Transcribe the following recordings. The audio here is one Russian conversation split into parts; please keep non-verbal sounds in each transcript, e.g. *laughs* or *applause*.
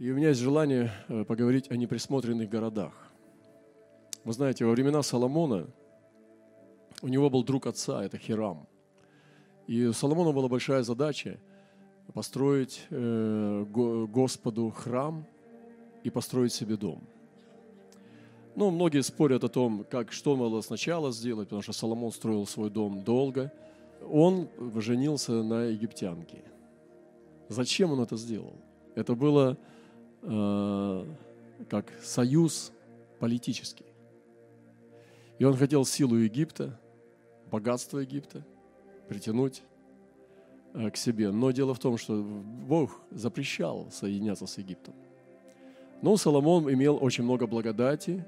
И у меня есть желание э, поговорить о неприсмотренных городах. Вы знаете, во времена Соломона у него был друг отца, это Хирам. И у Соломона была большая задача построить э, Господу храм и построить себе дом. Ну, многие спорят о том, как, что надо сначала сделать, потому что Соломон строил свой дом долго. Он женился на египтянке. Зачем он это сделал? Это было Э, как союз политический. И он хотел силу Египта, богатство Египта притянуть э, к себе. Но дело в том, что Бог запрещал соединяться с Египтом. Но Соломон имел очень много благодати,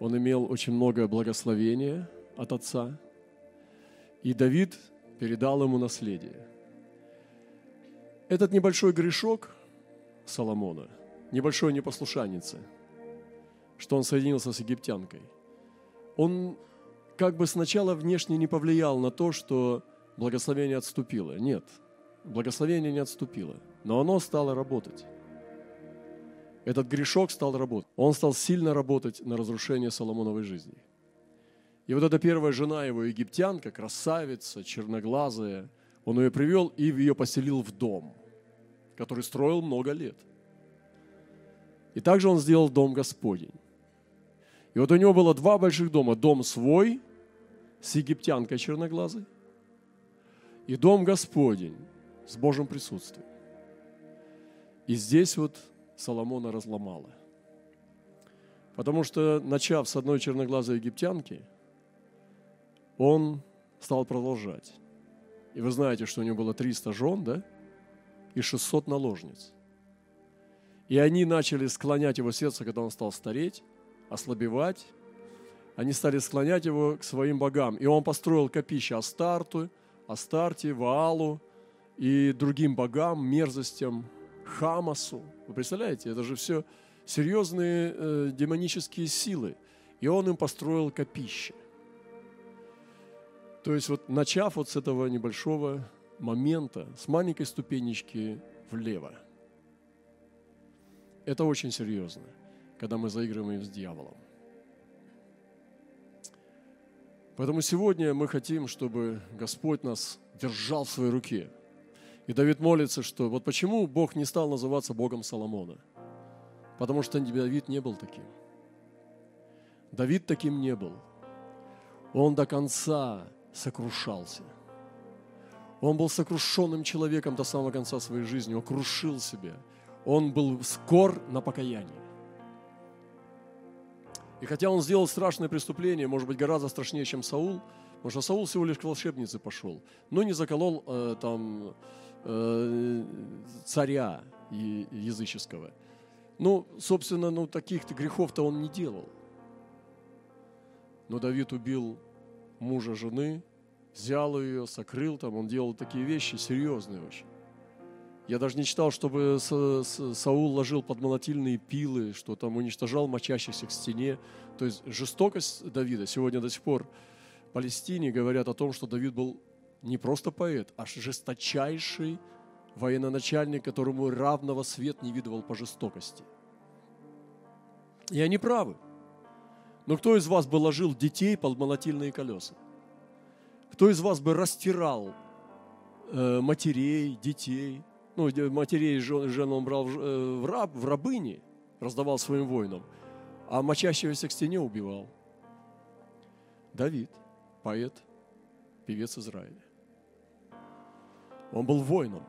он имел очень много благословения от отца. И Давид передал ему наследие. Этот небольшой грешок Соломона – небольшой непослушанице, что он соединился с египтянкой. Он как бы сначала внешне не повлиял на то, что благословение отступило. Нет, благословение не отступило, но оно стало работать. Этот грешок стал работать. Он стал сильно работать на разрушение Соломоновой жизни. И вот эта первая жена его, египтянка, красавица, черноглазая, он ее привел и ее поселил в дом, который строил много лет – и также он сделал дом Господень. И вот у него было два больших дома. Дом свой с египтянкой черноглазой и дом Господень с Божьим присутствием. И здесь вот Соломона разломала. Потому что, начав с одной черноглазой египтянки, он стал продолжать. И вы знаете, что у него было 300 жен, да? И 600 наложниц – и они начали склонять его сердце, когда он стал стареть, ослабевать. Они стали склонять его к своим богам. И он построил копище Астарту, Астарте, Ваалу и другим богам, мерзостям, Хамасу. Вы представляете, это же все серьезные э, демонические силы. И он им построил копище. То есть вот начав вот с этого небольшого момента, с маленькой ступенечки влево – это очень серьезно, когда мы заигрываем с дьяволом. Поэтому сегодня мы хотим, чтобы Господь нас держал в своей руке. И Давид молится, что вот почему Бог не стал называться Богом Соломона? Потому что Давид не был таким. Давид таким не был. Он до конца сокрушался. Он был сокрушенным человеком до самого конца своей жизни. Он крушил себя – он был скор на покаяние. И хотя он сделал страшное преступление, может быть, гораздо страшнее, чем Саул, потому что Саул всего лишь к волшебнице пошел, но не заколол э, там э, царя языческого. Ну, собственно, ну, таких-то грехов-то он не делал. Но Давид убил мужа жены, взял ее, сокрыл там, он делал такие вещи серьезные очень. Я даже не читал, чтобы Саул ложил под молотильные пилы, что там уничтожал мочащихся к стене. То есть жестокость Давида. Сегодня до сих пор в Палестине говорят о том, что Давид был не просто поэт, а жесточайший военачальник, которому равного свет не видывал по жестокости. И они правы. Но кто из вас бы ложил детей под молотильные колеса? Кто из вас бы растирал э, матерей, детей? Ну, матерей жен, жен он брал э, в, раб, в рабыни, раздавал своим воинам, а мочащегося к стене убивал. Давид, поэт, певец Израиля. Он был воином.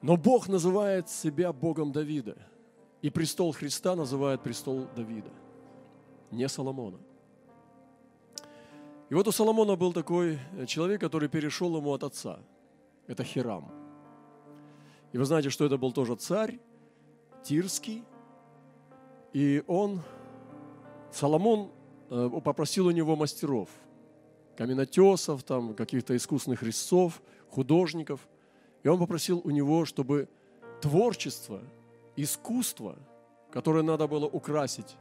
Но Бог называет себя Богом Давида. И престол Христа называет престол Давида, не Соломона. И вот у Соломона был такой человек, который перешел ему от отца. Это Хирам – и вы знаете, что это был тоже царь, Тирский. И он, Соломон, э, попросил у него мастеров, каменотесов, там, каких-то искусных резцов, художников. И он попросил у него, чтобы творчество, искусство, которое надо было украсить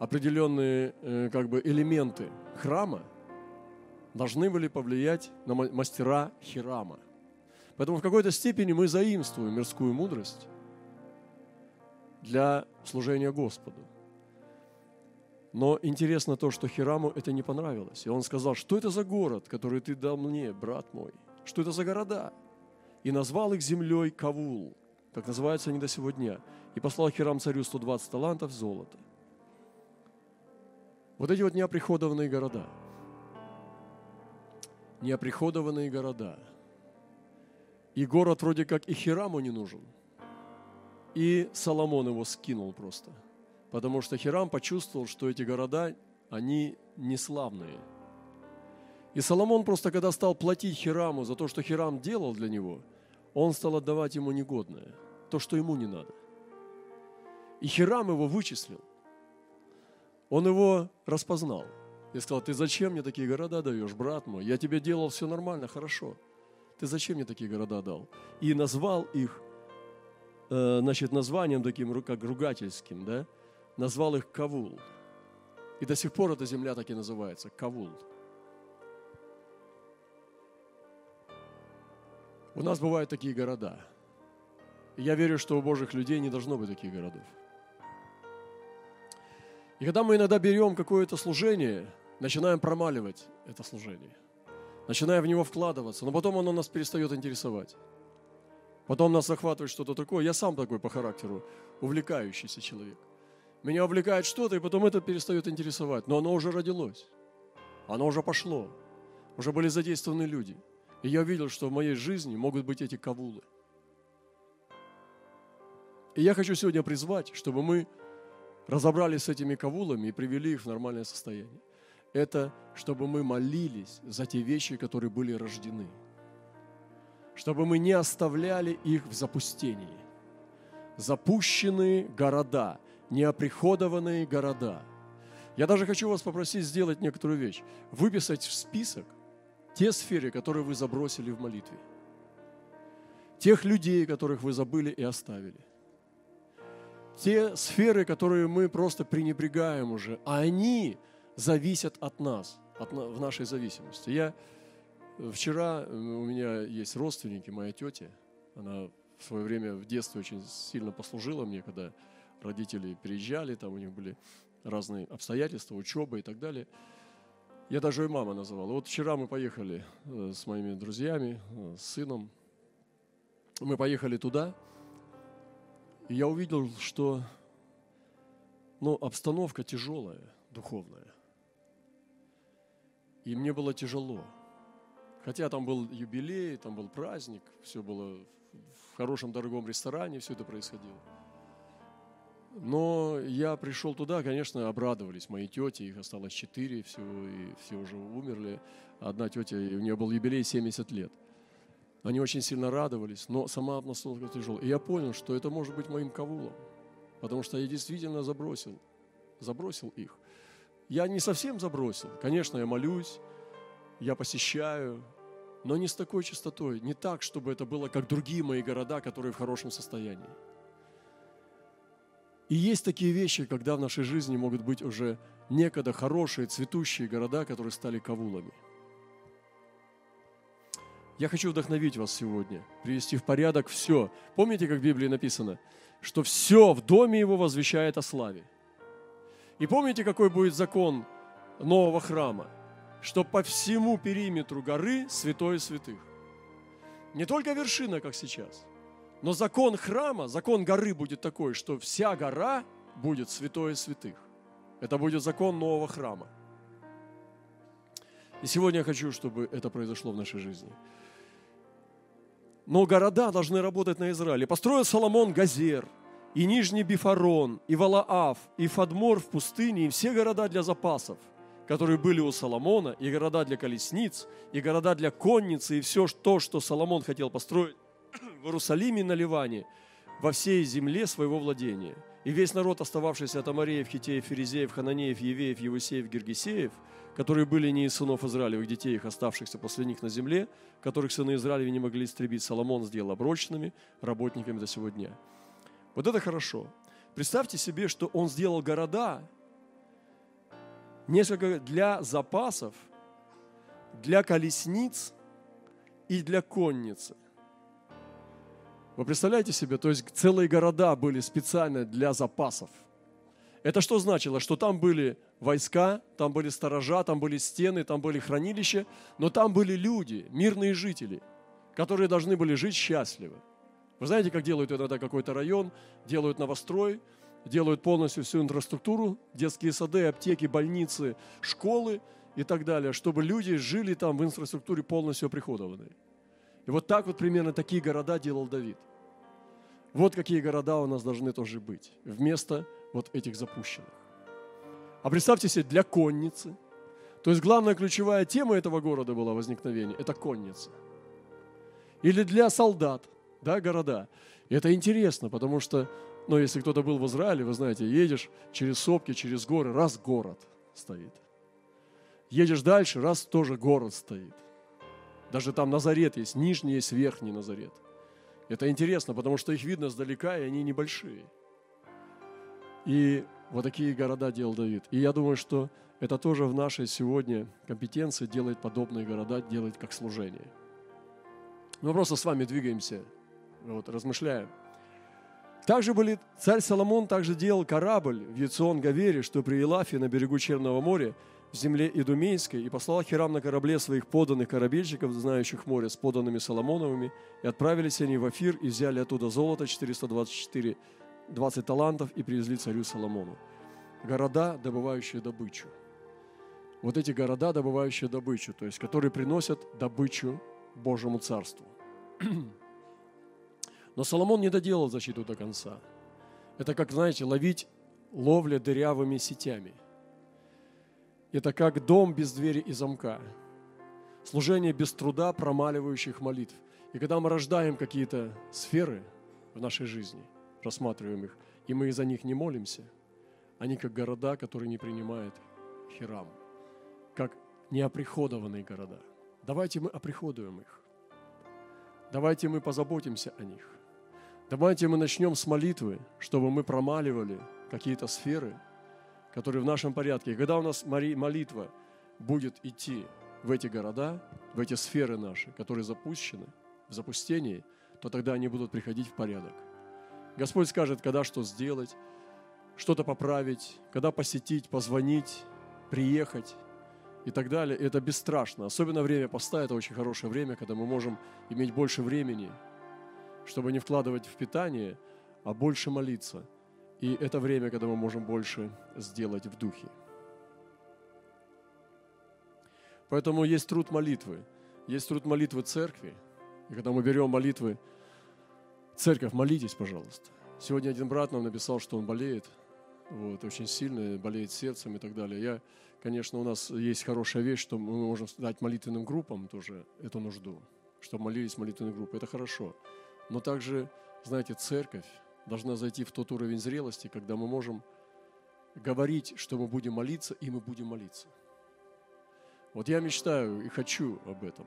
определенные э, как бы, элементы храма, должны были повлиять на мастера Хирама – Поэтому в какой-то степени мы заимствуем мирскую мудрость, для служения Господу. Но интересно то, что Хираму это не понравилось. И он сказал, что это за город, который ты дал мне, брат мой? Что это за города? И назвал их землей Кавул, как называются они до сего дня. И послал Хирам царю 120 талантов золота. Вот эти вот неоприходованные города. Неоприходованные города. И город вроде как и Хираму не нужен. И Соломон его скинул просто – потому что Хирам почувствовал, что эти города, они не славные. И Соломон просто, когда стал платить Хираму за то, что Хирам делал для него, он стал отдавать ему негодное, то, что ему не надо. И Хирам его вычислил. Он его распознал. И сказал, ты зачем мне такие города даешь, брат мой? Я тебе делал все нормально, хорошо. Ты зачем мне такие города дал? И назвал их, э, значит, названием таким, как ругательским, да? назвал их Кавул. И до сих пор эта земля так и называется – Кавул. У нас бывают такие города. Я верю, что у Божьих людей не должно быть таких городов. И когда мы иногда берем какое-то служение, начинаем промаливать это служение, начинаем в него вкладываться, но потом оно нас перестает интересовать. Потом нас захватывает что-то такое. Я сам такой по характеру, увлекающийся человек – меня увлекает что-то, и потом это перестает интересовать. Но оно уже родилось. Оно уже пошло. Уже были задействованы люди. И я видел, что в моей жизни могут быть эти кавулы. И я хочу сегодня призвать, чтобы мы разобрались с этими кавулами и привели их в нормальное состояние. Это чтобы мы молились за те вещи, которые были рождены. Чтобы мы не оставляли их в запустении. Запущенные города – неоприходованные города. Я даже хочу вас попросить сделать некоторую вещь. Выписать в список те сферы, которые вы забросили в молитве. Тех людей, которых вы забыли и оставили. Те сферы, которые мы просто пренебрегаем уже, а они зависят от нас, от, в нашей зависимости. Я вчера, у меня есть родственники, моя тетя, она в свое время в детстве очень сильно послужила мне, когда родители приезжали, там у них были разные обстоятельства, учеба и так далее. Я даже и мама называла. Вот вчера мы поехали э, с моими друзьями, э, с сыном. Мы поехали туда, и я увидел, что ну, обстановка тяжелая, духовная. И мне было тяжело. Хотя там был юбилей, там был праздник, все было в хорошем дорогом ресторане, все это происходило. Но я пришел туда, конечно, обрадовались мои тети, их осталось четыре всего, и все уже умерли. Одна тетя, у нее был юбилей 70 лет. Они очень сильно радовались, но сама обстановка тяжелая. И я понял, что это может быть моим кавулом, потому что я действительно забросил, забросил их. Я не совсем забросил. Конечно, я молюсь, я посещаю, но не с такой частотой, не так, чтобы это было как другие мои города, которые в хорошем состоянии. И есть такие вещи, когда в нашей жизни могут быть уже некогда хорошие, цветущие города, которые стали кавулами. Я хочу вдохновить вас сегодня, привести в порядок все. Помните, как в Библии написано, что все в доме его возвещает о славе. И помните, какой будет закон нового храма? Что по всему периметру горы святой святых. Не только вершина, как сейчас – но закон храма, закон горы будет такой, что вся гора будет святое святых. Это будет закон нового храма. И сегодня я хочу, чтобы это произошло в нашей жизни. Но города должны работать на Израиль. Построил Соломон Газер, и Нижний Бифарон, и Валаав, и Фадмор в пустыне, и все города для запасов, которые были у Соломона, и города для колесниц, и города для конницы, и все то, что Соломон хотел построить *clears throat* в Иерусалиме на Ливане, во всей земле своего владения. И весь народ, остававшийся от Амареев, Хитеев, Ферезеев, Хананеев, Евеев, Евусеев, Гергесеев, которые были не из сынов Израилевых детей, их оставшихся после них на земле, которых сыны Израилева не могли истребить, Соломон сделал оброчными работниками до сего дня. Вот это хорошо. Представьте себе, что он сделал города несколько для запасов, для колесниц и для конницы. Вы представляете себе, то есть целые города были специально для запасов. Это что значило? Что там были войска, там были сторожа, там были стены, там были хранилища, но там были люди, мирные жители, которые должны были жить счастливо. Вы знаете, как делают иногда какой-то район, делают новострой, делают полностью всю инфраструктуру, детские сады, аптеки, больницы, школы и так далее, чтобы люди жили там в инфраструктуре полностью оприходованной. И вот так вот примерно такие города делал Давид. Вот какие города у нас должны тоже быть, вместо вот этих запущенных. А представьте себе, для конницы. То есть главная ключевая тема этого города была возникновение – это конница. Или для солдат, да, города. И это интересно, потому что, ну, если кто-то был в Израиле, вы знаете, едешь через сопки, через горы, раз город стоит. Едешь дальше, раз тоже город стоит. Даже там Назарет есть, нижний есть, верхний Назарет. Это интересно, потому что их видно сдалека, и они небольшие. И вот такие города делал Давид. И я думаю, что это тоже в нашей сегодня компетенции делает подобные города, делает как служение. Мы просто с вами двигаемся, вот, размышляем. Также были, царь Соломон также делал корабль в Яцион-Гавере, что при Елафе на берегу Черного моря, в земле Идумейской и послал Хирам на корабле своих поданных корабельщиков, знающих море, с поданными Соломоновыми, и отправились они в Афир и взяли оттуда золото 424 20 талантов и привезли царю Соломону. Города, добывающие добычу. Вот эти города, добывающие добычу, то есть которые приносят добычу Божьему Царству. Но Соломон не доделал защиту до конца. Это как, знаете, ловить ловля дырявыми сетями – это как дом без двери и замка. Служение без труда промаливающих молитв. И когда мы рождаем какие-то сферы в нашей жизни, рассматриваем их, и мы из-за них не молимся, они как города, которые не принимают хирам, как неоприходованные города. Давайте мы оприходуем их. Давайте мы позаботимся о них. Давайте мы начнем с молитвы, чтобы мы промаливали какие-то сферы – которые в нашем порядке. И когда у нас молитва будет идти в эти города, в эти сферы наши, которые запущены, в запустении, то тогда они будут приходить в порядок. Господь скажет, когда что сделать, что-то поправить, когда посетить, позвонить, приехать и так далее. И это бесстрашно. Особенно время поста – это очень хорошее время, когда мы можем иметь больше времени, чтобы не вкладывать в питание, а больше молиться – и это время, когда мы можем больше сделать в духе. Поэтому есть труд молитвы. Есть труд молитвы церкви. И когда мы берем молитвы, церковь, молитесь, пожалуйста. Сегодня один брат нам написал, что он болеет, вот, очень сильно, болеет сердцем и так далее. Я, конечно, у нас есть хорошая вещь, что мы можем дать молитвенным группам тоже эту нужду, чтобы молились молитвенные группы. Это хорошо. Но также, знаете, церковь, должна зайти в тот уровень зрелости, когда мы можем говорить, что мы будем молиться, и мы будем молиться. Вот я мечтаю и хочу об этом,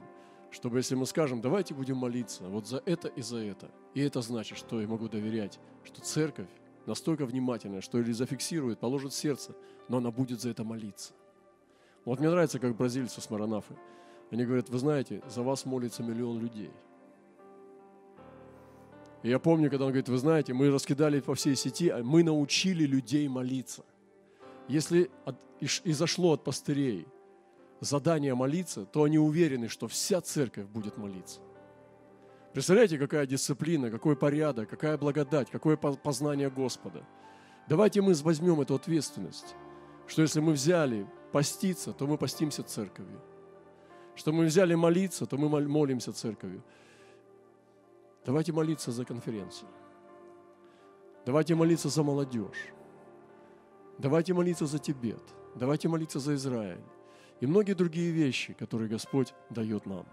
чтобы если мы скажем, давайте будем молиться вот за это и за это, и это значит, что я могу доверять, что церковь настолько внимательная, что или зафиксирует, положит сердце, но она будет за это молиться. Вот мне нравится, как бразильцы с Маранафы. Они говорят, вы знаете, за вас молится миллион людей – и я помню, когда он говорит, вы знаете, мы раскидали по всей сети, а мы научили людей молиться. Если от, и зашло от пастырей задание молиться, то они уверены, что вся церковь будет молиться. Представляете, какая дисциплина, какой порядок, какая благодать, какое познание Господа. Давайте мы возьмем эту ответственность, что если мы взяли поститься, то мы постимся церковью. Что мы взяли молиться, то мы молимся церковью. Давайте молиться за конференцию. Давайте молиться за молодежь. Давайте молиться за Тибет. Давайте молиться за Израиль. И многие другие вещи, которые Господь дает нам.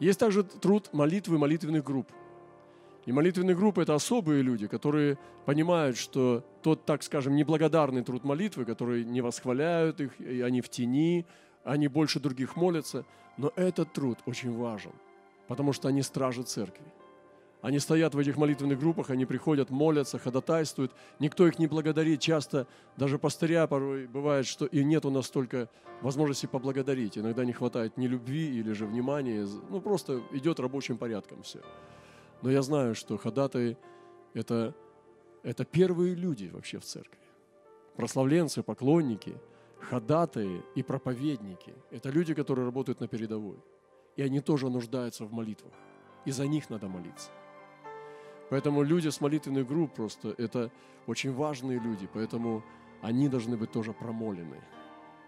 Есть также труд молитвы молитвенных групп. И молитвенные группы – это особые люди, которые понимают, что тот, так скажем, неблагодарный труд молитвы, которые не восхваляют их, и они в тени, они больше других молятся, но этот труд очень важен – потому что они стражи церкви. Они стоят в этих молитвенных группах, они приходят, молятся, ходатайствуют. Никто их не благодарит. Часто даже пастыря порой бывает, что и нет у нас столько возможности поблагодарить. Иногда не хватает ни любви или же внимания. Ну, просто идет рабочим порядком все. Но я знаю, что ходатаи – это, это первые люди вообще в церкви. Прославленцы, поклонники, ходатаи и проповедники – это люди, которые работают на передовой. И они тоже нуждаются в молитвах. И за них надо молиться. Поэтому люди с молитвенных групп просто – это очень важные люди, поэтому они должны быть тоже промолены.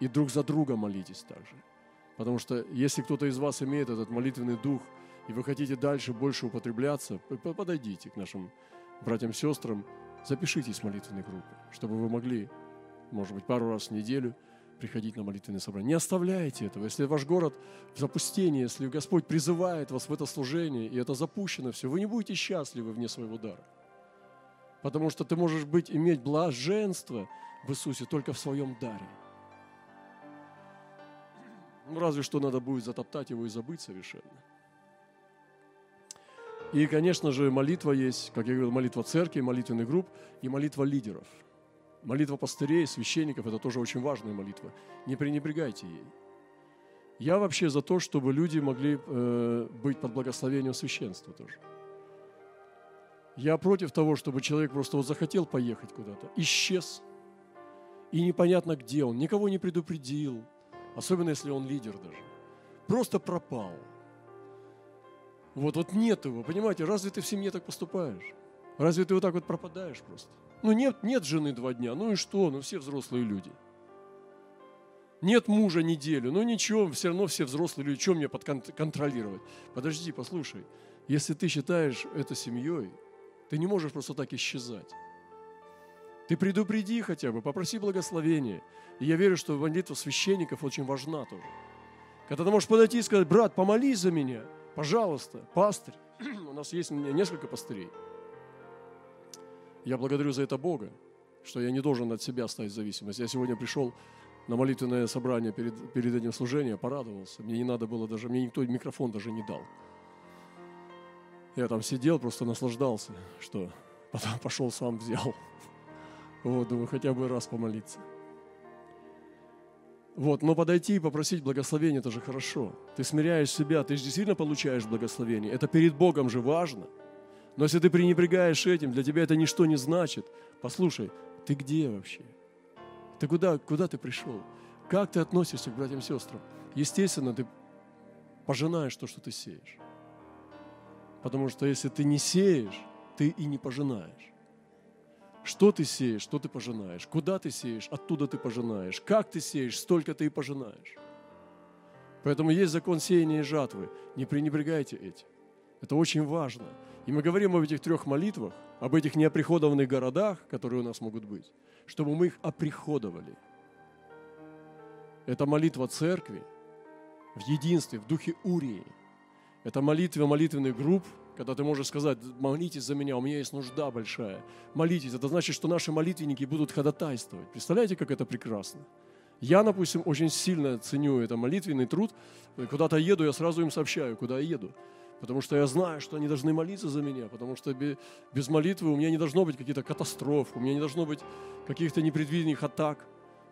И друг за друга молитесь также. Потому что если кто-то из вас имеет этот молитвенный дух, и вы хотите дальше больше употребляться, подойдите к нашим братьям сестрам, запишитесь в молитвенной группы, чтобы вы могли, может быть, пару раз в неделю приходить на молитвенное собрание. Не оставляйте этого. Если ваш город в запустении, если Господь призывает вас в это служение, и это запущено все, вы не будете счастливы вне своего дара. Потому что ты можешь быть, иметь блаженство в Иисусе только в своем даре. Ну, разве что надо будет затоптать его и забыть совершенно. И, конечно же, молитва есть, как я говорил, молитва церкви, молитвенных групп и молитва лидеров. Молитва пастырей, священников – это тоже очень важная молитва. Не пренебрегайте ей. Я вообще за то, чтобы люди могли э, быть под благословением священства тоже. Я против того, чтобы человек просто вот захотел поехать куда-то, исчез, и непонятно где он, никого не предупредил, особенно если он лидер даже. Просто пропал. Вот, вот нет его, понимаете, разве ты в семье так поступаешь? Разве ты вот так вот пропадаешь просто? Ну нет, нет жены два дня, ну и что, ну все взрослые люди. Нет мужа неделю, ну ничего, все равно все взрослые люди, что мне подконтролировать? Подожди, послушай, если ты считаешь это семьей, ты не можешь просто так исчезать. Ты предупреди хотя бы, попроси благословения. И я верю, что молитва священников очень важна тоже. Когда ты можешь подойти и сказать, брат, помолись за меня, пожалуйста, пастырь. *clears throat* У нас есть несколько пастырей. Я благодарю за это Бога, что я не должен от себя ставить зависимость. Я сегодня пришел на молитвенное собрание перед, перед этим служением, порадовался. Мне не надо было даже, мне никто микрофон даже не дал. Я там сидел, просто наслаждался, что потом *laughs* пошел сам взял. Вот, думаю, хотя бы раз помолиться. Вот, но подойти и попросить благословения, это же хорошо. Ты смиряешь себя, ты же действительно получаешь благословение. Это перед Богом же важно. Но если ты пренебрегаешь этим, для тебя это ничто не значит. Послушай, ты где вообще? Ты куда, куда ты пришел? Как ты относишься к братьям и сестрам? Естественно, ты пожинаешь то, что ты сеешь. Потому что если ты не сеешь, ты и не пожинаешь. Что ты сеешь, что ты пожинаешь. Куда ты сеешь, оттуда ты пожинаешь. Как ты сеешь, столько ты и пожинаешь. Поэтому есть закон сеяния и жатвы. Не пренебрегайте этим. Это очень важно. И мы говорим об этих трех молитвах, об этих неоприходованных городах, которые у нас могут быть, чтобы мы их оприходовали. Это молитва церкви в единстве, в духе Урии. Это молитва молитвенных групп, когда ты можешь сказать, молитесь за меня, у меня есть нужда большая. Молитесь, это значит, что наши молитвенники будут ходатайствовать. Представляете, как это прекрасно? Я, допустим, очень сильно ценю это молитвенный труд. Куда-то еду, я сразу им сообщаю, куда я еду. Потому что я знаю, что они должны молиться за меня, потому что без молитвы у меня не должно быть каких-то катастроф, у меня не должно быть каких-то непредвиденных атак.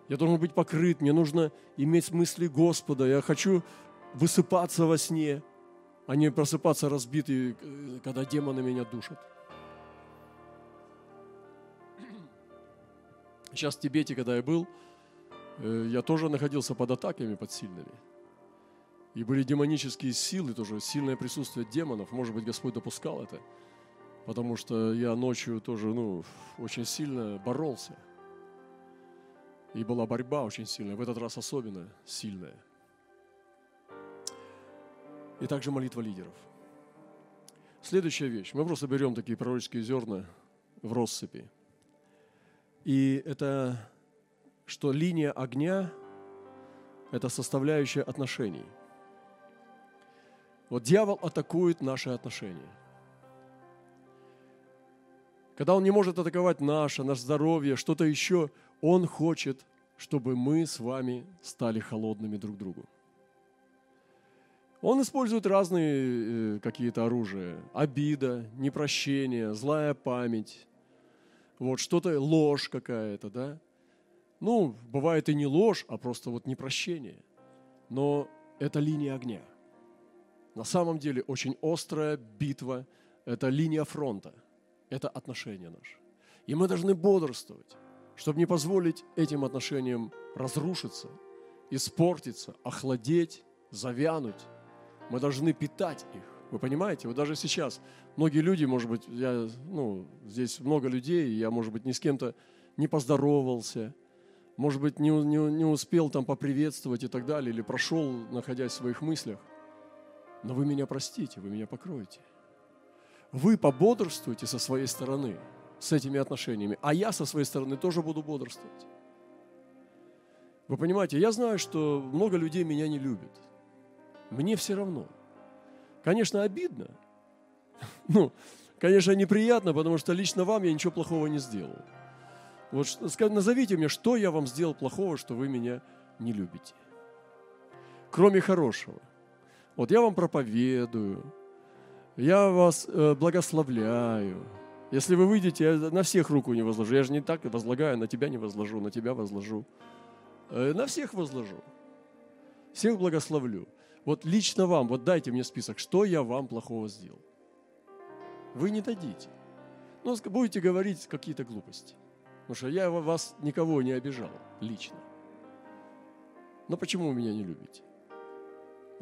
Я должен быть покрыт, мне нужно иметь мысли Господа, я хочу высыпаться во сне, а не просыпаться разбитый, э, когда демоны меня душат. Сейчас в Тибете, когда я был, э, я тоже находился под атаками, под сильными. И были демонические силы тоже, сильное присутствие демонов. Может быть, Господь допускал это, потому что я ночью тоже, ну, очень сильно боролся. И была борьба очень сильная, в этот раз особенно сильная – и также молитва лидеров. Следующая вещь. Мы просто берем такие пророческие зерна в россыпи. И это, что линия огня – это составляющая отношений. Вот дьявол атакует наши отношения. Когда он не может атаковать наше, наше здоровье, что-то еще, он хочет, чтобы мы с вами стали холодными друг другу. Он использует разные э, какие-то оружия. Обида, непрощение, злая память. Вот что-то, ложь какая-то, да. Ну, бывает и не ложь, а просто вот непрощение. Но это линия огня. На самом деле очень острая битва это линия фронта, это отношения наши. И мы должны бодрствовать, чтобы не позволить этим отношениям разрушиться, испортиться, охладеть, завянуть. Мы должны питать их. Вы понимаете? Вот даже сейчас многие люди, может быть, я, ну, здесь много людей, я, может быть, ни с кем-то не поздоровался, может быть, не, не, не успел там поприветствовать и так далее, или прошел, находясь в своих мыслях. Но вы меня простите, вы меня покроете. Вы пободрствуете со своей стороны с этими отношениями, а я со своей стороны тоже буду бодрствовать. Вы понимаете, я знаю, что много людей меня не любят. Мне все равно. Конечно, обидно. *laughs* Ну, конечно, неприятно, потому что лично вам я ничего плохого не сделал. Вот назовите мне, что я вам сделал плохого, что вы меня не любите. Кроме хорошего. Вот я вам проповедую, я вас э, благословляю. Если вы выйдете, я на всех руку не возложу. Я же не так возлагаю, на тебя не возложу, на тебя возложу. Э, на всех возложу. Всех благословлю. Вот лично вам, вот дайте мне список, что я вам плохого сделал. Вы не дадите. Но ну, будете говорить какие-то глупости. Потому что я вас никого не обижал лично. Но почему вы меня не любите?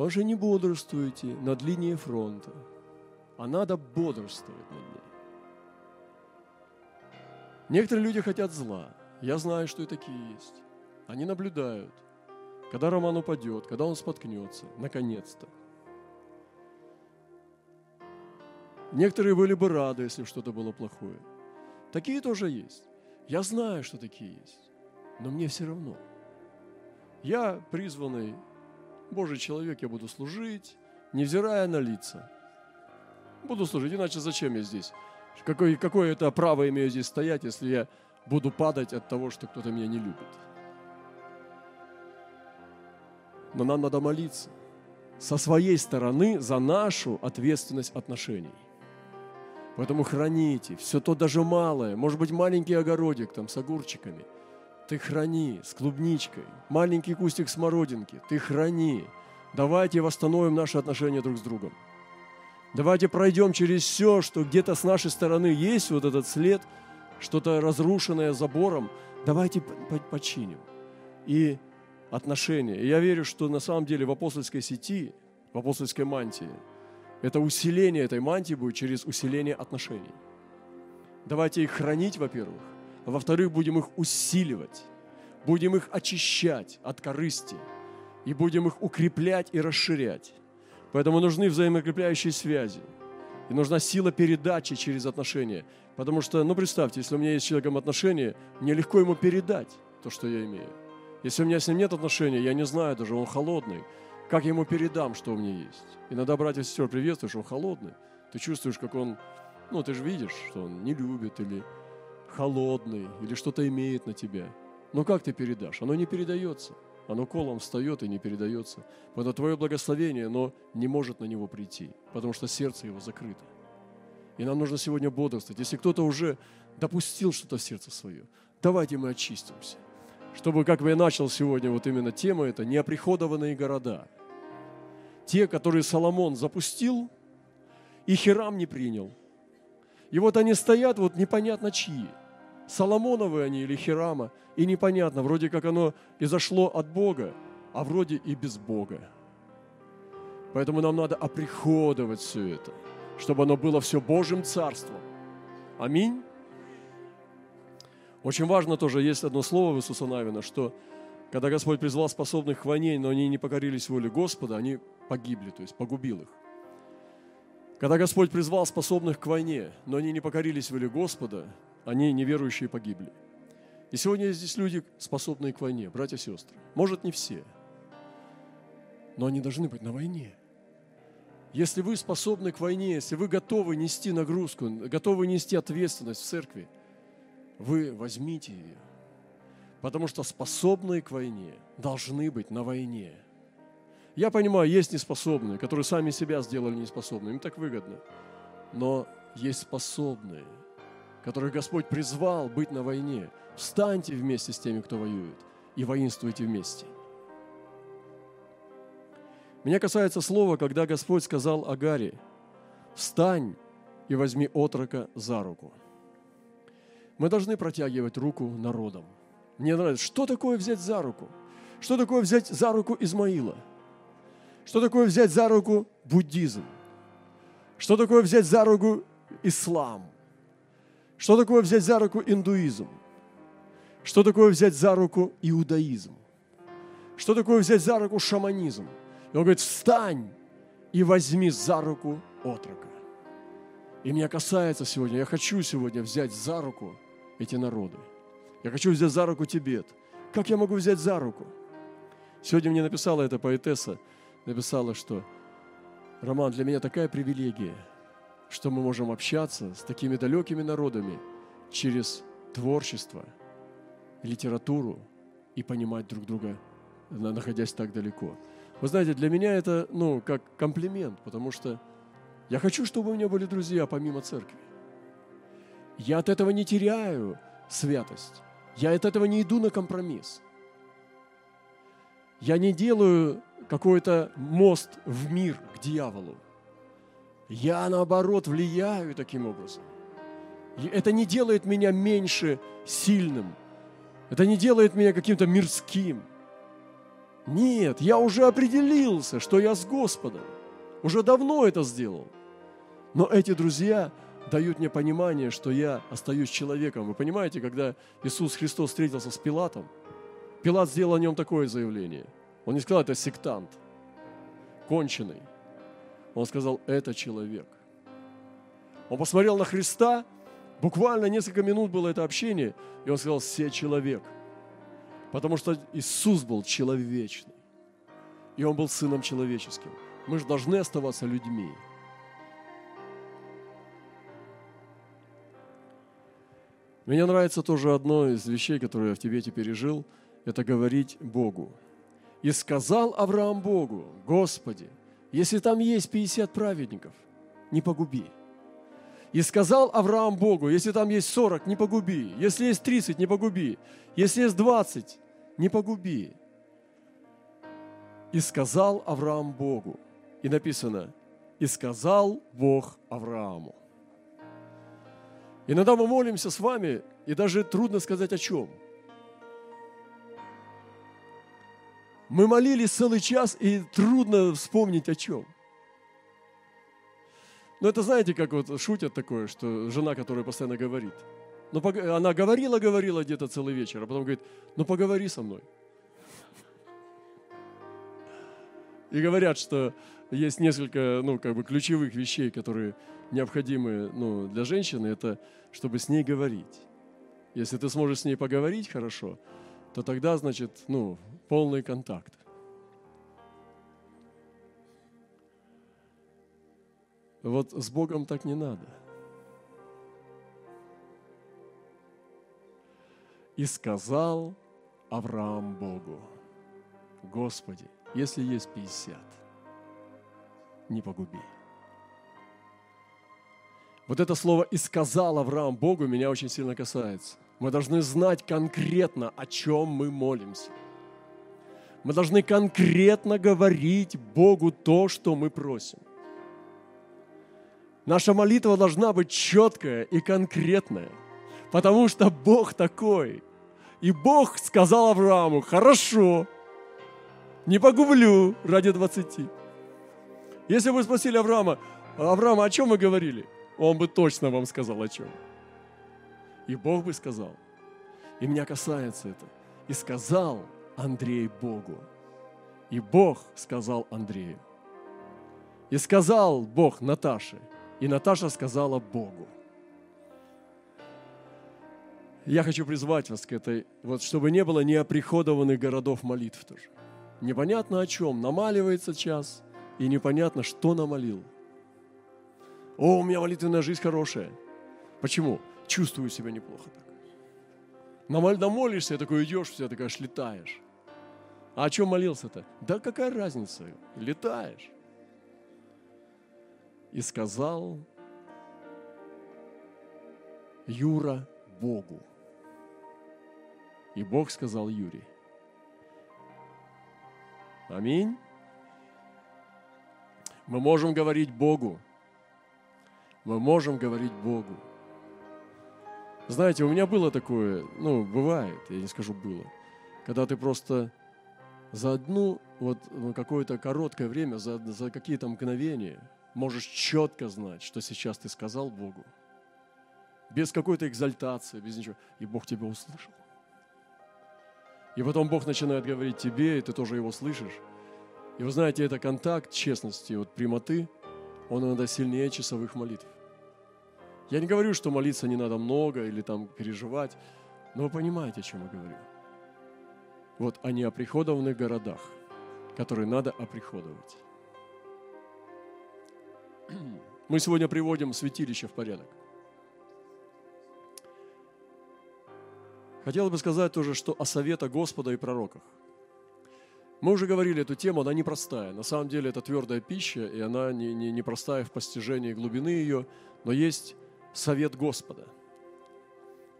Что не бодрствуете над линией фронта, а надо бодрствовать над ней. Некоторые люди хотят зла. Я знаю, что и такие есть. Они наблюдают, когда Роман упадет, когда он споткнется, наконец-то. Некоторые были бы рады, если что-то было плохое. Такие тоже есть. Я знаю, что такие есть, но мне все равно. Я призванный Божий человек, я буду служить, невзирая на лица. Буду служить, иначе зачем я здесь? Какое, какое это право имею здесь стоять, если я буду падать от того, что кто-то меня не любит? Но нам надо молиться со своей стороны за нашу ответственность отношений. Поэтому храните все то даже малое, может быть маленький огородик там с огурчиками, ты храни с клубничкой, маленький кустик смородинки, ты храни. Давайте восстановим наши отношения друг с другом. Давайте пройдем через все, что где-то с нашей стороны есть вот этот след, что-то разрушенное забором. Давайте починим. И отношения. И я верю, что на самом деле в апостольской сети, в апостольской мантии, это усиление этой мантии будет через усиление отношений. Давайте их хранить, во-первых, а во-вторых, будем их усиливать, будем их очищать от корысти и будем их укреплять и расширять. Поэтому нужны взаимоукрепляющие связи. И нужна сила передачи через отношения. Потому что, ну представьте, если у меня есть с человеком отношения, мне легко ему передать то, что я имею. Если у меня с ним нет отношений, я не знаю даже, он холодный. Как я ему передам, что у меня есть? Иногда братья и сестры приветствуешь, он холодный. Ты чувствуешь, как он, ну ты же видишь, что он не любит или холодный, или что-то имеет на тебя. Но как ты передашь? Оно не передается. Оно колом встает и не передается. Поэтому твое благословение, оно не может на него прийти, потому что сердце его закрыто. И нам нужно сегодня бодрствовать. Если кто-то уже допустил что-то в сердце свое, давайте мы очистимся чтобы, как я начал сегодня, вот именно тема это, неоприходованные города. Те, которые Соломон запустил, и Хирам не принял. И вот они стоят, вот непонятно чьи. Соломоновы они или Хирама, и непонятно, вроде как оно изошло от Бога, а вроде и без Бога. Поэтому нам надо оприходовать все это, чтобы оно было все Божьим Царством. Аминь. Очень важно тоже, есть одно слово в Иисуса Навина, что когда Господь призвал способных к войне, но они не покорились воле Господа, они погибли, то есть погубил их. Когда Господь призвал способных к войне, но они не покорились воле Господа, они неверующие погибли. И сегодня здесь люди, способные к войне, братья и сестры. Может, не все, но они должны быть на войне. Если вы способны к войне, если вы готовы нести нагрузку, готовы нести ответственность в церкви – вы возьмите ее. Потому что способные к войне должны быть на войне. Я понимаю, есть неспособные, которые сами себя сделали неспособными, им так выгодно. Но есть способные, которых Господь призвал быть на войне. Встаньте вместе с теми, кто воюет, и воинствуйте вместе. Меня касается слова, когда Господь сказал Агаре, «Встань и возьми отрока за руку. Мы должны протягивать руку народам. Мне нравится, что такое взять за руку? Что такое взять за руку Измаила? Что такое взять за руку буддизм? Что такое взять за руку ислам? Что такое взять за руку индуизм? Что такое взять за руку иудаизм? Что такое взять за руку шаманизм? И он говорит, встань и возьми за руку отрока. И меня касается сегодня, я хочу сегодня взять за руку эти народы. Я хочу взять за руку Тибет. Как я могу взять за руку? Сегодня мне написала эта поэтесса, написала, что Роман, для меня такая привилегия, что мы можем общаться с такими далекими народами через творчество, литературу и понимать друг друга, находясь так далеко. Вы знаете, для меня это, ну, как комплимент, потому что я хочу, чтобы у меня были друзья помимо церкви. Я от этого не теряю святость. Я от этого не иду на компромисс. Я не делаю какой-то мост в мир к дьяволу. Я, наоборот, влияю таким образом. И это не делает меня меньше сильным. Это не делает меня каким-то мирским. Нет, я уже определился, что я с Господом. Уже давно это сделал. Но эти друзья дают мне понимание, что я остаюсь человеком. Вы понимаете, когда Иисус Христос встретился с Пилатом, Пилат сделал о нем такое заявление. Он не сказал, это сектант, конченый. Он сказал, это человек. Он посмотрел на Христа, буквально несколько минут было это общение, и он сказал, все человек – Потому что Иисус был человечный. И Он был Сыном человеческим. Мы же должны оставаться людьми. Мне нравится тоже одно из вещей, которые я в Тибете пережил, это говорить Богу. И сказал Авраам Богу, Господи, если там есть 50 праведников, не погуби. И сказал Авраам Богу, если там есть 40, не погуби. Если есть 30, не погуби. Если есть 20, не погуби. И сказал Авраам Богу. И написано, и сказал Бог Аврааму. Иногда мы молимся с вами, и даже трудно сказать о чем. Мы молились целый час, и трудно вспомнить о чем. Но это знаете, как вот шутят такое, что жена, которая постоянно говорит. Ну, она говорила, говорила где-то целый вечер, а потом говорит, ну поговори со мной. И говорят, что есть несколько, ну, как бы ключевых вещей, которые необходимы, ну, для женщины, это чтобы с ней говорить. Если ты сможешь с ней поговорить хорошо, то тогда, значит, ну, полный контакт. Вот с Богом так не надо. И сказал Авраам Богу, Господи, если есть 50, не погуби. Вот это слово «и сказал Авраам Богу» меня очень сильно касается. Мы должны знать конкретно, о чем мы молимся. Мы должны конкретно говорить Богу то, что мы просим. Наша молитва должна быть четкая и конкретная, потому что Бог такой. И Бог сказал Аврааму, хорошо, не погублю ради 20. Если бы спросили Авраама, Авраама, о чем мы говорили? Он бы точно вам сказал о чем. И Бог бы сказал. И меня касается это. И сказал Андрей Богу. И Бог сказал Андрею. И сказал Бог Наташе. И Наташа сказала Богу. Я хочу призвать вас к этой, вот чтобы не было неоприходованных городов молитв тоже. Непонятно о чем, намаливается час, и непонятно, что намолил. О, у меня молитвенная жизнь хорошая. Почему? Чувствую себя неплохо так. Намолишься, и такой идешь, все такая аж летаешь. А о чем молился-то? Да какая разница? Летаешь. И сказал Юра Богу. И Бог сказал Юрий, Аминь. Мы можем говорить Богу. мы можем говорить Богу. Знаете, у меня было такое, ну, бывает, я не скажу было, когда ты просто за одну, вот ну, какое-то короткое время, за, за какие-то мгновения можешь четко знать, что сейчас ты сказал Богу. Без какой-то экзальтации, без ничего. И Бог тебя услышал. И потом Бог начинает говорить тебе, и ты тоже его слышишь. И вы знаете, это контакт честности, вот прямоты, он иногда сильнее часовых молитв. Я не говорю, что молиться не надо много или там переживать, но вы понимаете, о чем я говорю. Вот о неоприходованных городах, которые надо оприходовать. Мы сегодня приводим святилище в порядок. Хотел бы сказать тоже, что о совета Господа и пророках. Мы уже говорили эту тему, она непростая. На самом деле это твердая пища, и она не, не, не простая в постижении глубины ее, но есть совет Господа.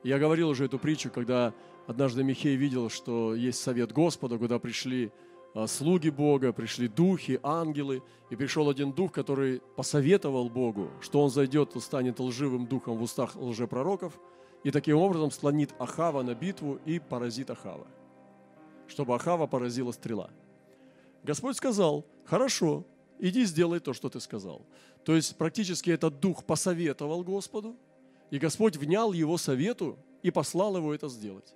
Я говорил уже эту притчу, когда однажды Михей видел, что есть совет Господа, куда пришли а, слуги Бога, пришли духи, ангелы, и пришел один дух, который посоветовал Богу, что он зайдет и станет лживым духом в устах лжепророков, и таким образом слонит Ахава на битву и поразит Ахава чтобы Ахава поразила стрела. Господь сказал, хорошо, иди сделай то, что ты сказал. То есть практически этот дух посоветовал Господу, и Господь внял его совету и послал его это сделать.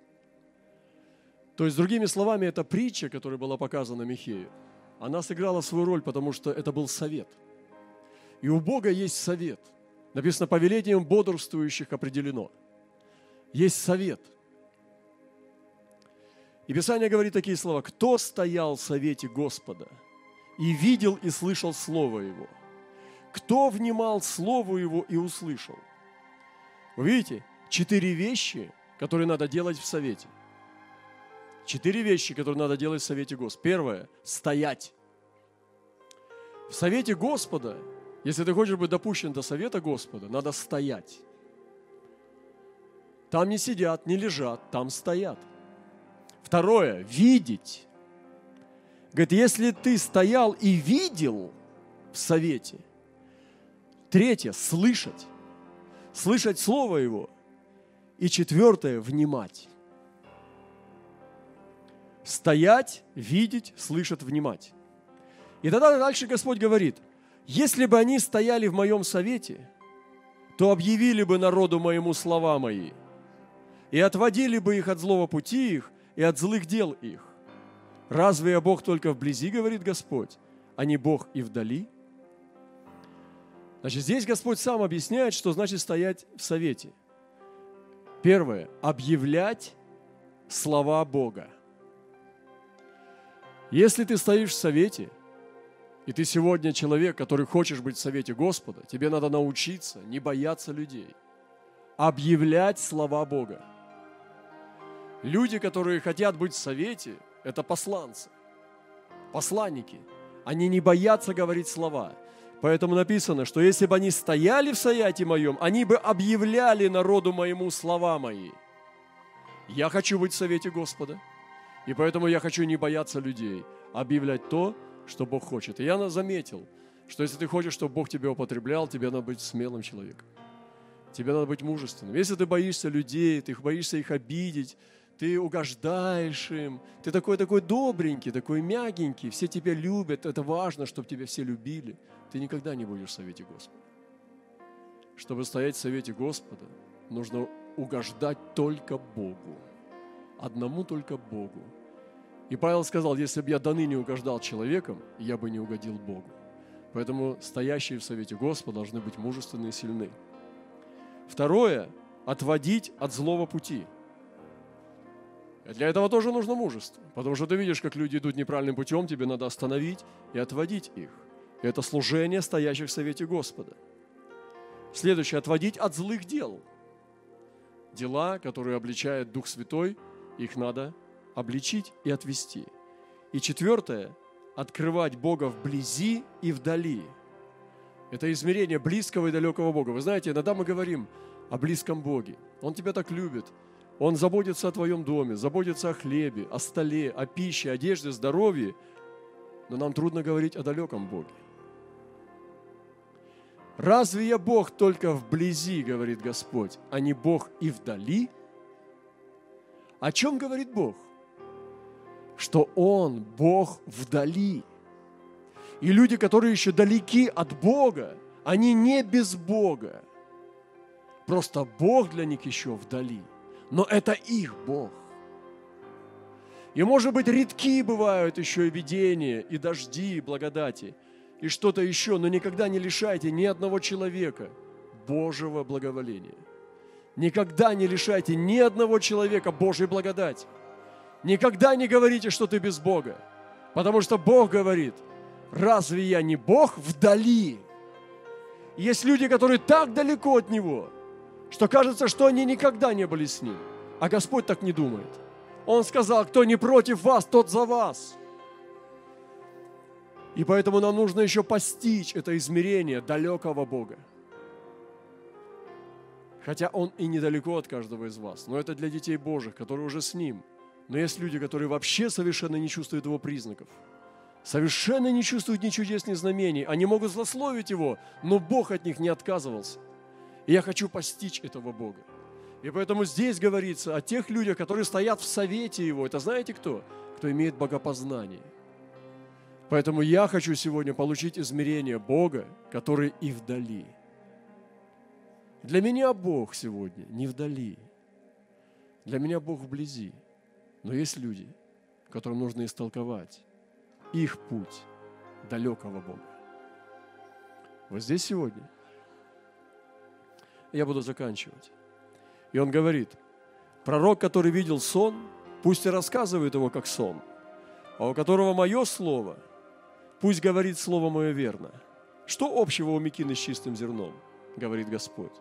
То есть, другими словами, эта притча, которая была показана Михею, она сыграла свою роль, потому что это был совет. И у Бога есть совет. Написано, повелением бодрствующих определено. Есть совет – и Писание говорит такие слова. «Кто стоял в совете Господа и видел и слышал Слово Его? Кто внимал Слову Его и услышал?» Вы видите, четыре вещи, которые надо делать в совете. Четыре вещи, которые надо делать в совете Господа. Первое – стоять. В совете Господа, если ты хочешь быть допущен до совета Господа, надо стоять. Там не сидят, не лежат, там стоят – Второе, видеть. Говорит, если ты стоял и видел в совете. Третье, слышать. Слышать Слово Его. И четвертое, внимать. Стоять, видеть, слышать, внимать. И тогда дальше Господь говорит, если бы они стояли в моем совете, то объявили бы народу моему слова мои, и отводили бы их от злого пути их, и от злых дел их. Разве я Бог только вблизи, говорит Господь, а не Бог и вдали? Значит, здесь Господь сам объясняет, что значит стоять в совете. Первое. Объявлять слова Бога. Если ты стоишь в совете, и ты сегодня человек, который хочешь быть в совете Господа, тебе надо научиться не бояться людей, объявлять слова Бога. Люди, которые хотят быть в совете, это посланцы, посланники. Они не боятся говорить слова. Поэтому написано, что если бы они стояли в совете моем, они бы объявляли народу моему слова мои. Я хочу быть в совете Господа. И поэтому я хочу не бояться людей, а объявлять то, что Бог хочет. И я заметил, что если ты хочешь, чтобы Бог тебя употреблял, тебе надо быть смелым человеком. Тебе надо быть мужественным. Если ты боишься людей, ты боишься их обидеть, ты угождаешь им, ты такой такой добренький, такой мягенький, все тебя любят, это важно, чтобы тебя все любили. Ты никогда не будешь в совете Господа. Чтобы стоять в совете Господа, нужно угождать только Богу. Одному только Богу. И Павел сказал, если бы я до ныне угождал человеком, я бы не угодил Богу. Поэтому стоящие в совете Господа должны быть мужественны и сильны. Второе – отводить от злого пути – для этого тоже нужно мужество, потому что ты видишь, как люди идут неправильным путем, тебе надо остановить и отводить их. И это служение стоящих в совете Господа. Следующее – отводить от злых дел. Дела, которые обличает Дух Святой, их надо обличить и отвести. И четвертое – открывать Бога вблизи и вдали. Это измерение близкого и далекого Бога. Вы знаете, иногда мы говорим о близком Боге. Он тебя так любит – он заботится о твоем доме, заботится о хлебе, о столе, о пище, одежде, здоровье. Но нам трудно говорить о далеком Боге. Разве я Бог только вблизи, говорит Господь, а не Бог и вдали? О чем говорит Бог? Что Он Бог вдали. И люди, которые еще далеки от Бога, они не без Бога. Просто Бог для них еще вдали. Но это их Бог. И, может быть, редки бывают еще и видения, и дожди, и благодати, и что-то еще, но никогда не лишайте ни одного человека Божьего благоволения. Никогда не лишайте ни одного человека Божьей благодати. Никогда не говорите, что ты без Бога. Потому что Бог говорит, разве я не Бог вдали? Есть люди, которые так далеко от Него, что кажется, что они никогда не были с Ним. А Господь так не думает. Он сказал, кто не против вас, тот за вас. И поэтому нам нужно еще постичь это измерение далекого Бога. Хотя Он и недалеко от каждого из вас, но это для детей Божьих, которые уже с Ним. Но есть люди, которые вообще совершенно не чувствуют Его признаков. Совершенно не чувствуют ни чудес, ни знамений. Они могут злословить Его, но Бог от них не отказывался. И я хочу постичь этого Бога. И поэтому здесь говорится о тех людях, которые стоят в совете Его. Это знаете кто? Кто имеет богопознание. Поэтому я хочу сегодня получить измерение Бога, который и вдали. Для меня Бог сегодня не вдали. Для меня Бог вблизи. Но есть люди, которым нужно истолковать их путь далекого Бога. Вот здесь сегодня я буду заканчивать. И он говорит, пророк, который видел сон, пусть и рассказывает его как сон, а у которого мое слово, пусть говорит слово мое верно. Что общего у Микины с чистым зерном, говорит Господь.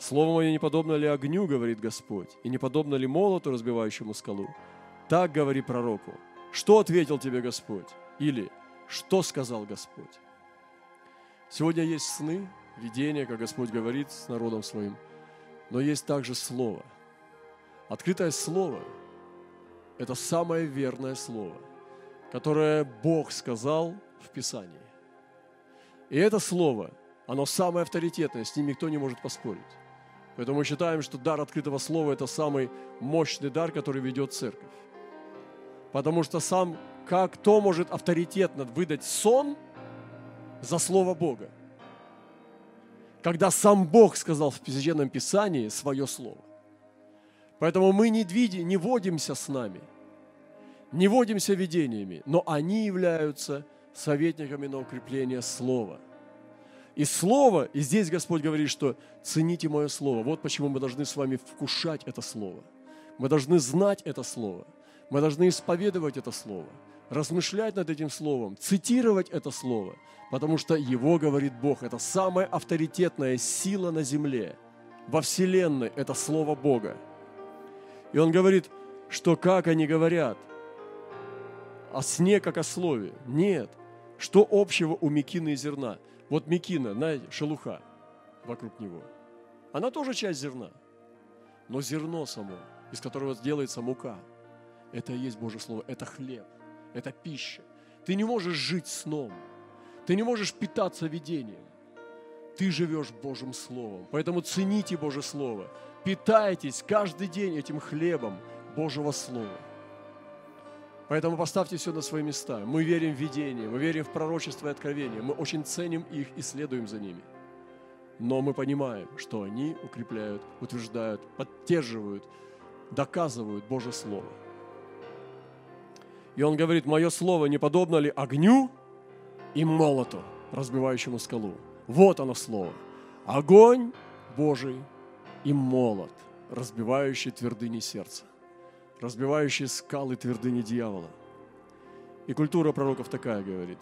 Слово мое не подобно ли огню, говорит Господь, и не подобно ли молоту, разбивающему скалу? Так говори пророку. Что ответил тебе Господь? Или что сказал Господь? Сегодня есть сны, видения, как Господь говорит с народом своим – но есть также Слово. Открытое Слово – это самое верное Слово, которое Бог сказал в Писании. И это Слово, оно самое авторитетное, с ним никто не может поспорить. Поэтому мы считаем, что дар открытого слова – это самый мощный дар, который ведет церковь. Потому что сам, как кто может авторитетно выдать сон за Слово Бога? когда сам Бог сказал в Священном Писании свое слово. Поэтому мы не, види, не водимся с нами, не водимся видениями, но они являются советниками на укрепление Слова. И Слово, и здесь Господь говорит, что цените мое Слово. Вот почему мы должны с вами вкушать это Слово. Мы должны знать это Слово. Мы должны исповедовать это Слово размышлять над этим словом, цитировать это слово, потому что его говорит Бог. Это самая авторитетная сила на земле, во Вселенной, это Слово Бога. И он говорит, что как они говорят, о сне, как о слове. Нет. Что общего у мекины и зерна? Вот мекина, знаете, шелуха вокруг него. Она тоже часть зерна. Но зерно само, из которого делается мука, это и есть Божье Слово, это хлеб – это пища. Ты не можешь жить сном. Ты не можешь питаться видением. Ты живешь Божьим Словом. Поэтому цените Божье Слово. Питайтесь каждый день этим хлебом Божьего Слова. Поэтому поставьте все на свои места. Мы верим в видение, мы верим в пророчество и откровение. Мы очень ценим их и следуем за ними. Но мы понимаем, что они укрепляют, утверждают, поддерживают, доказывают Божье Слово. И он говорит, мое слово не подобно ли огню и молоту, разбивающему скалу. Вот оно слово. Огонь Божий и молот, разбивающий твердыни сердца, разбивающий скалы твердыни дьявола. И культура пророков такая говорит.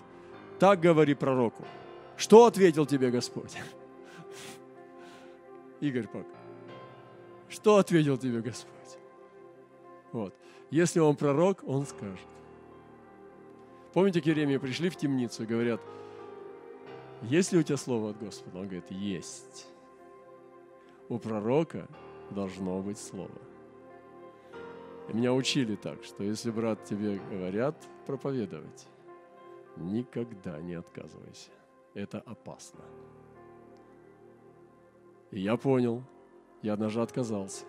Так говори пророку. Что ответил тебе Господь? *laughs* Игорь Пак. Что ответил тебе Господь? Вот. Если он пророк, он скажет. Помните, к Еремии пришли в темницу и говорят, есть ли у тебя слово от Господа? Он говорит, есть. У пророка должно быть слово. Меня учили так, что если, брат, тебе говорят проповедовать, никогда не отказывайся. Это опасно. И я понял, я однажды отказался.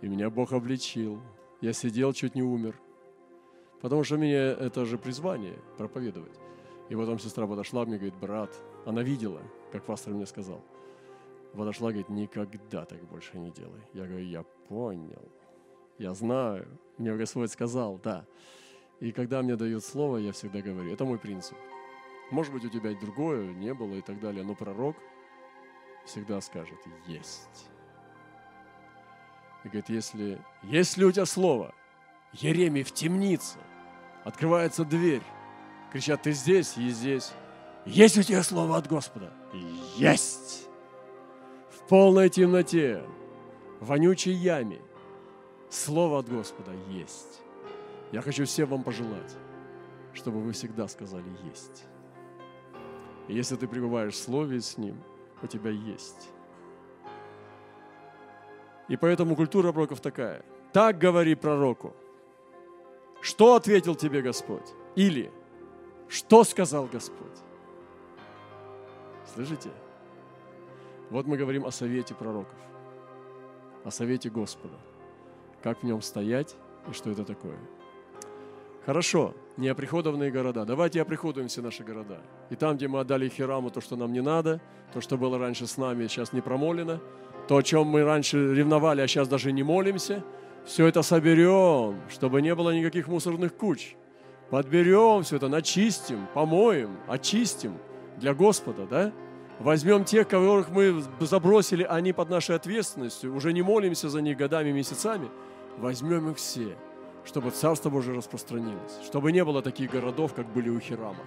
И меня Бог обличил. Я сидел, чуть не умер. Потому что мне это же призвание проповедовать. И потом сестра подошла мне, говорит, брат, она видела, как пастор мне сказал. Подошла, говорит, никогда так больше не делай. Я говорю, я понял, я знаю. Мне Господь сказал, да. И когда мне дают слово, я всегда говорю, это мой принцип. Может быть, у тебя другое не было и так далее, но пророк всегда скажет «есть». И говорит, если, если у тебя слово, Еремий в темнице, открывается дверь, кричат, ты здесь и здесь. Есть у тебя слово от Господа? Есть! В полной темноте, в вонючей яме, слово от Господа есть. Я хочу всем вам пожелать, чтобы вы всегда сказали «есть». И если ты пребываешь в Слове с Ним, у тебя есть. И поэтому культура пророков такая. Так говори пророку. Что ответил тебе Господь? Или что сказал Господь? Слышите? Вот мы говорим о совете пророков, о совете Господа. Как в нем стоять и что это такое. Хорошо, не оприходованные города. Давайте оприходуем все наши города. И там, где мы отдали Хираму то, что нам не надо, то, что было раньше с нами, сейчас не промолено, то, о чем мы раньше ревновали, а сейчас даже не молимся, все это соберем, чтобы не было никаких мусорных куч. Подберем все это, начистим, помоем, очистим для Господа, да? Возьмем тех, которых мы забросили, они под нашей ответственностью, уже не молимся за них годами, месяцами, возьмем их все – чтобы Царство Божие распространилось, чтобы не было таких городов, как были у Хирама.